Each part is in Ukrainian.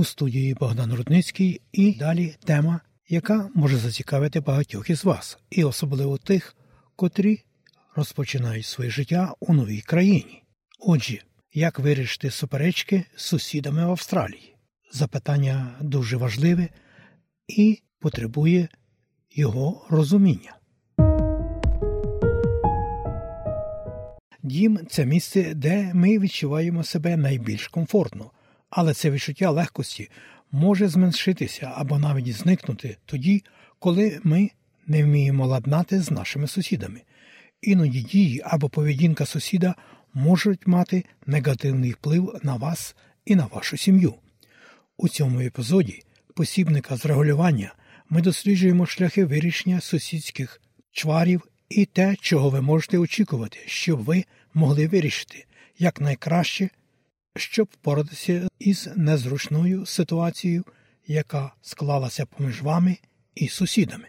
У студії Богдан Рудницький і далі тема, яка може зацікавити багатьох із вас, і особливо тих, котрі розпочинають своє життя у новій країні. Отже, як вирішити суперечки з сусідами в Австралії? Запитання дуже важливе і потребує його розуміння. Дім це місце, де ми відчуваємо себе найбільш комфортно, але це відчуття легкості може зменшитися або навіть зникнути тоді, коли ми не вміємо ладнати з нашими сусідами. Іноді дії або поведінка сусіда можуть мати негативний вплив на вас і на вашу сім'ю. У цьому епізоді посібника з регулювання ми досліджуємо шляхи вирішення сусідських чварів і те, чого ви можете очікувати, щоб ви могли вирішити якнайкраще, щоб впоратися із незручною ситуацією, яка склалася поміж вами і сусідами.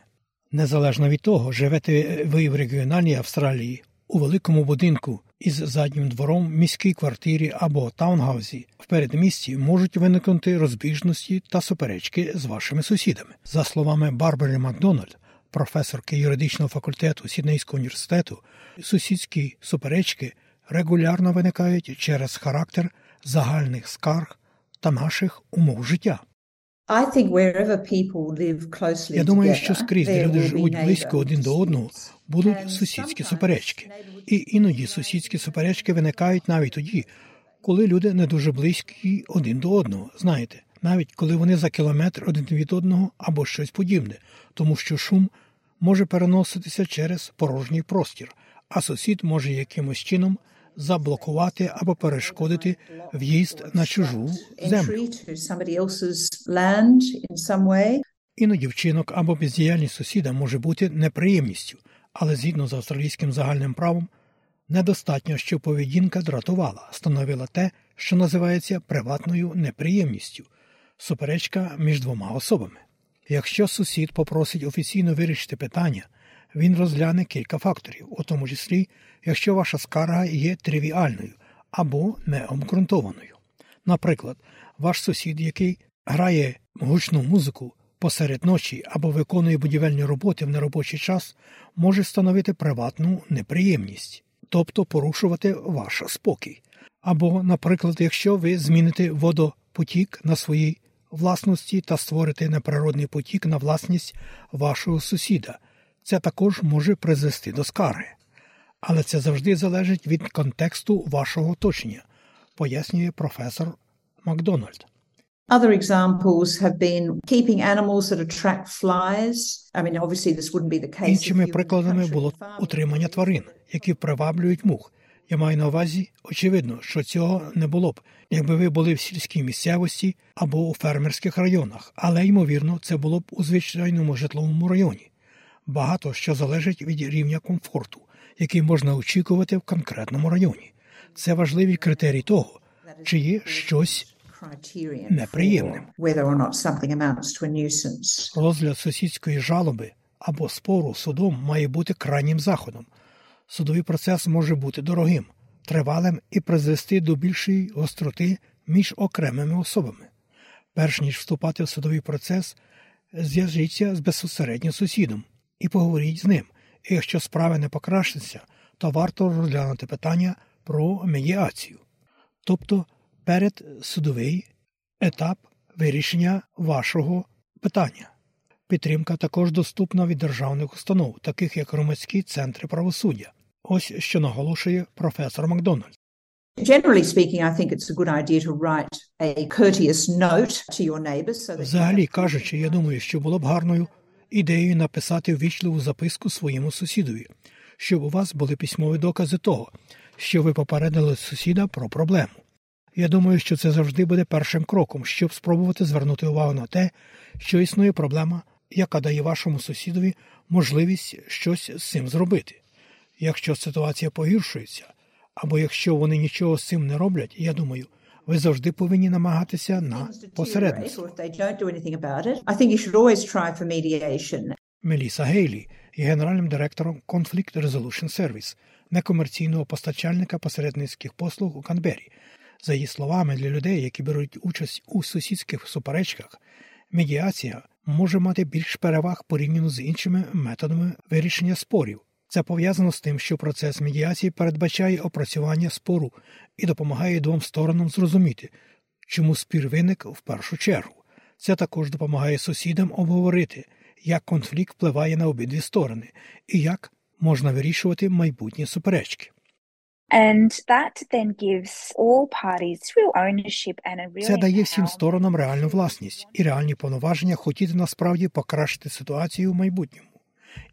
Незалежно від того, живете ви в регіональній Австралії, у великому будинку із заднім двором, міській квартирі або таунгаузі в передмісті можуть виникнути розбіжності та суперечки з вашими сусідами. За словами Барбари Макдональд, професорки юридичного факультету Сіднейського університету, сусідські суперечки регулярно виникають через характер загальних скарг та наших умов життя. Я думаю, що скрізь, де люди живуть близько один до одного, будуть сусідські суперечки. І іноді сусідські суперечки виникають навіть тоді, коли люди не дуже близькі один до одного. Знаєте, навіть коли вони за кілометр один від одного або щось подібне, тому що шум може переноситися через порожній простір, а сусід може якимось чином заблокувати або перешкодити в'їзд на чужу землю. Іноді вчинок або бездіяльність сусіда може бути неприємністю, але згідно з австралійським загальним правом недостатньо, що поведінка дратувала, становила те, що називається приватною неприємністю, суперечка між двома особами. Якщо сусід попросить офіційно вирішити питання, він розгляне кілька факторів, у тому числі, якщо ваша скарга є тривіальною або необґрунтованою. Наприклад, ваш сусід, який грає гучну музику посеред ночі або виконує будівельні роботи в неробочий час, може становити приватну неприємність, тобто порушувати ваш спокій. Або, наприклад, якщо ви зміните водопотік на своїй власності та створите неприродний потік на власність вашого сусіда, це також може призвести до скарги. Але це завжди залежить від контексту вашого оточення, пояснює професор Макдональд. Other examples have been keeping animals that attract flies. I mean, obviously this wouldn't be the case. Іншими прикладами було утримання тварин, які приваблюють мух. Я маю на увазі, очевидно, що цього не було б, якби ви були в сільській місцевості або у фермерських районах, але ймовірно, це було б у звичайному житловому районі. Багато що залежить від рівня комфорту, який можна очікувати в конкретному районі. Це важливий критерій того, чи є щось неприємним. Розгляд сусідської жалоби або спору судом має бути крайнім заходом. Судовий процес може бути дорогим, тривалим і призвести до більшої гостроти між окремими особами. Перш ніж вступати в судовий процес, зв'яжіться з безпосередньо сусідом і поговоріть з ним. І якщо справа не покращиться, то варто розглянути питання про медіацію, тобто перед судовий етап вирішення вашого питання. Підтримка також доступна від державних установ, таких як громадські центри правосуддя. Ось що наголошує професор Макдональд. Generally speaking, I think it's a good idea to write a courteous note to your neighbors. So that Взагалі кажучи, я думаю, що було б гарною ідеєю написати ввічливу записку своєму сусідові, щоб у вас були письмові докази того, що ви попередили сусіда про проблему. Я думаю, що це завжди буде першим кроком, щоб спробувати звернути увагу на те, що існує проблема, яка дає вашому сусідові можливість щось з цим зробити. Якщо ситуація погіршується, або якщо вони нічого з цим не роблять, я думаю, ви завжди повинні намагатися на посередництво. Меліса Гейлі є генеральним директором Conflict Resolution Service, некомерційного постачальника посередницьких послуг у Канбері. За її словами, для людей, які беруть участь у сусідських суперечках, медіація може мати більш переваг порівняно з іншими методами вирішення спорів. Це пов'язано з тим, що процес медіації передбачає опрацювання спору і допомагає двом сторонам зрозуміти, чому спір виник в першу чергу. Це також допомагає сусідам обговорити, як конфлікт впливає на обидві сторони і як можна вирішувати майбутні суперечки. Це дає всім сторонам реальну власність і реальні повноваження хотіти насправді покращити ситуацію в майбутньому.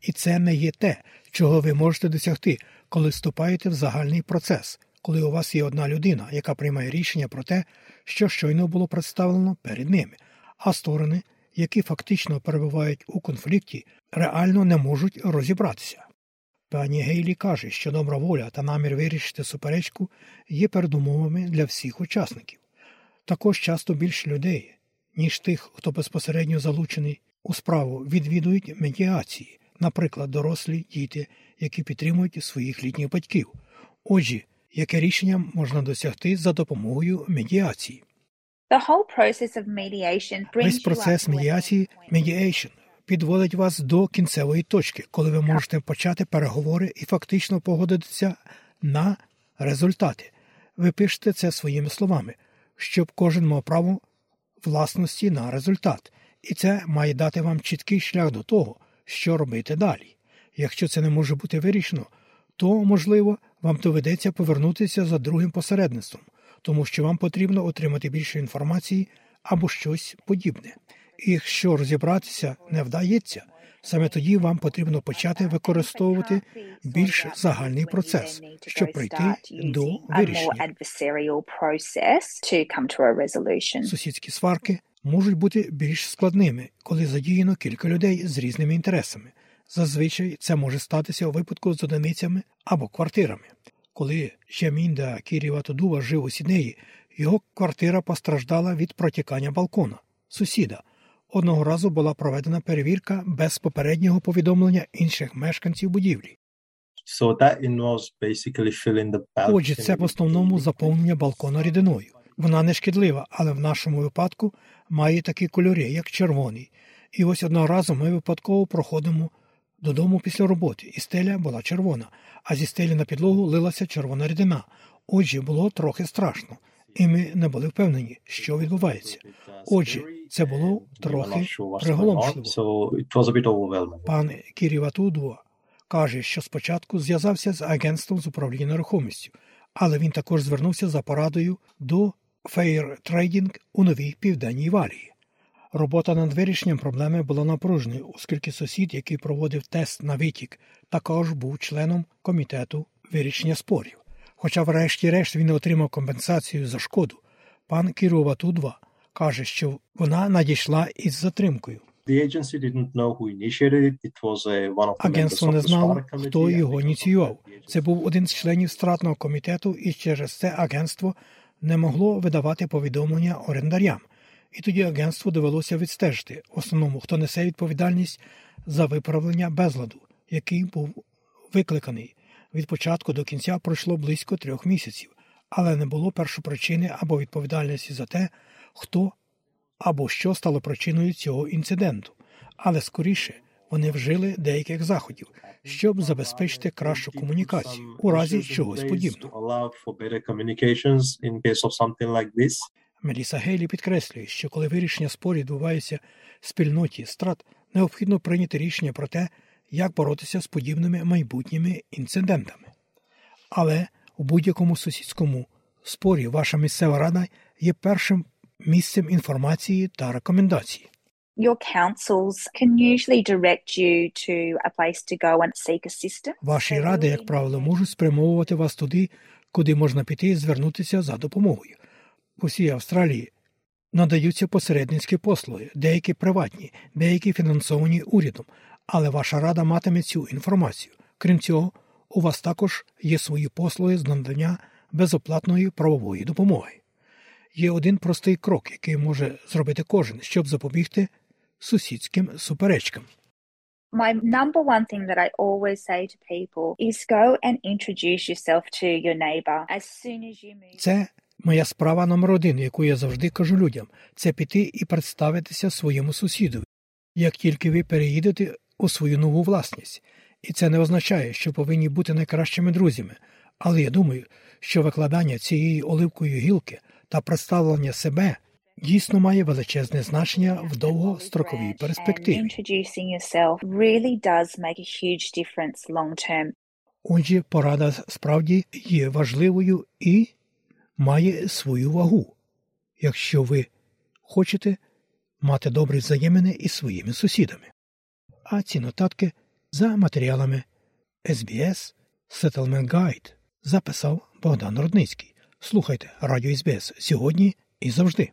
І це не є те, чого ви можете досягти, коли вступаєте в загальний процес, коли у вас є одна людина, яка приймає рішення про те, що щойно було представлено перед ними, а сторони, які фактично перебувають у конфлікті, реально не можуть розібратися. Пані Гейлі каже, що добра воля та намір вирішити суперечку є передумовами для всіх учасників. Також часто більше людей, ніж тих, хто безпосередньо залучений у справу, відвідують медіації, наприклад, дорослі діти, які підтримують своїх літніх батьків. Отже, яке рішення можна досягти за допомогою медіації? Весь процес медіації mediation, підводить вас до кінцевої точки, коли ви можете почати переговори і фактично погодитися на результати. Ви пишете це своїми словами, щоб кожен мав право власності на результат, і це має дати вам чіткий шлях до того, що робити далі. Якщо це не може бути вирішено, то, можливо, вам доведеться повернутися за другим посередництвом, тому що вам потрібно отримати більше інформації або щось подібне. І якщо розібратися не вдається, саме тоді вам потрібно почати використовувати більш загальний процес, щоб прийти до вирішення. Сусідські сварки можуть бути більш складними, коли задіяно кілька людей з різними інтересами. Зазвичай це може статися у випадку з одиницями або квартирами. Коли Жамінда Кіріватодува жив у Сіднеї, його квартира постраждала від протікання балкона, сусіда. Одного разу була проведена перевірка без попереднього повідомлення інших мешканців будівлі. Отже, це в основному заповнення балкона рідиною. Вона не шкідлива, але в нашому випадку має такі кольори, як червоний. І ось одного разу ми випадково проходимо додому після роботи, і стеля була червона, а зі стелі на підлогу лилася червона рідина. Отже, було трохи страшно, і ми не були впевнені, що відбувається. Отже, це було трохи приголомшливо. Пан Кіріватудуа каже, що спочатку зв'язався з агентством з управління нерухомістю, але він також звернувся за порадою до Fair Trading у новій південній валії. Робота над вирішенням проблеми була напруженою, оскільки сусід, який проводив тест на витік, також був членом комітету вирішення спорів. Хоча, врешті-решт, він отримав компенсацію за шкоду, пан Кіруватудва каже, що вона надійшла із затримкою. Агентство не знало, хто його ініціював. Це був один з членів стратного комітету, і через це агентство не могло видавати повідомлення орендарям. І тоді агентству довелося відстежити основному, хто несе відповідальність за виправлення безладу, який був викликаний. Від початку до кінця пройшло близько трьох місяців, але не було першопричини або відповідальності за те, хто або що стало причиною цього інциденту, але скоріше вони вжили деяких заходів, щоб забезпечити кращу комунікацію у разі чогось подібного. Меліса Гейлі підкреслює, що коли вирішення спорів відбувається в спільноті страт, необхідно прийняти рішення про те, як боротися з подібними майбутніми інцидентами. Але у будь-якому сусідському спорі ваша місцева рада є першим місцем інформації та рекомендацій. Your councils can usually direct you to a place to go and seek assistance. Ваші ради, як правило, можуть спрямовувати вас туди, куди можна піти і звернутися за допомогою. у всій Австралії надаються посередницькі послуги, деякі приватні, деякі фінансовані урядом, але ваша рада матиме цю інформацію. Крім цього, у вас також є свої послуги з надання безоплатної правової допомоги. Є один простий крок, який може зробити кожен, щоб запобігти сусідським суперечкам. My number one thing that I always say to people is go and introduce yourself to your neighbor as soon as you move. Це моя справа номер один, яку я завжди кажу людям, це піти і представитися своєму сусіду, як тільки ви переїдете у свою нову власність. І це не означає, що повинні бути найкращими друзями. Але я думаю, що викладання цієї оливкої гілки та представлення себе дійсно має величезне значення в довгостроковій перспективі. Отже, порада справді є важливою і має свою вагу, якщо ви хочете мати добрі взаємини із своїми сусідами. А ці нотатки за матеріалами SBS Settlement Guide записав Богдан Рудницький. Слухайте Радіо СБС сьогодні і завжди.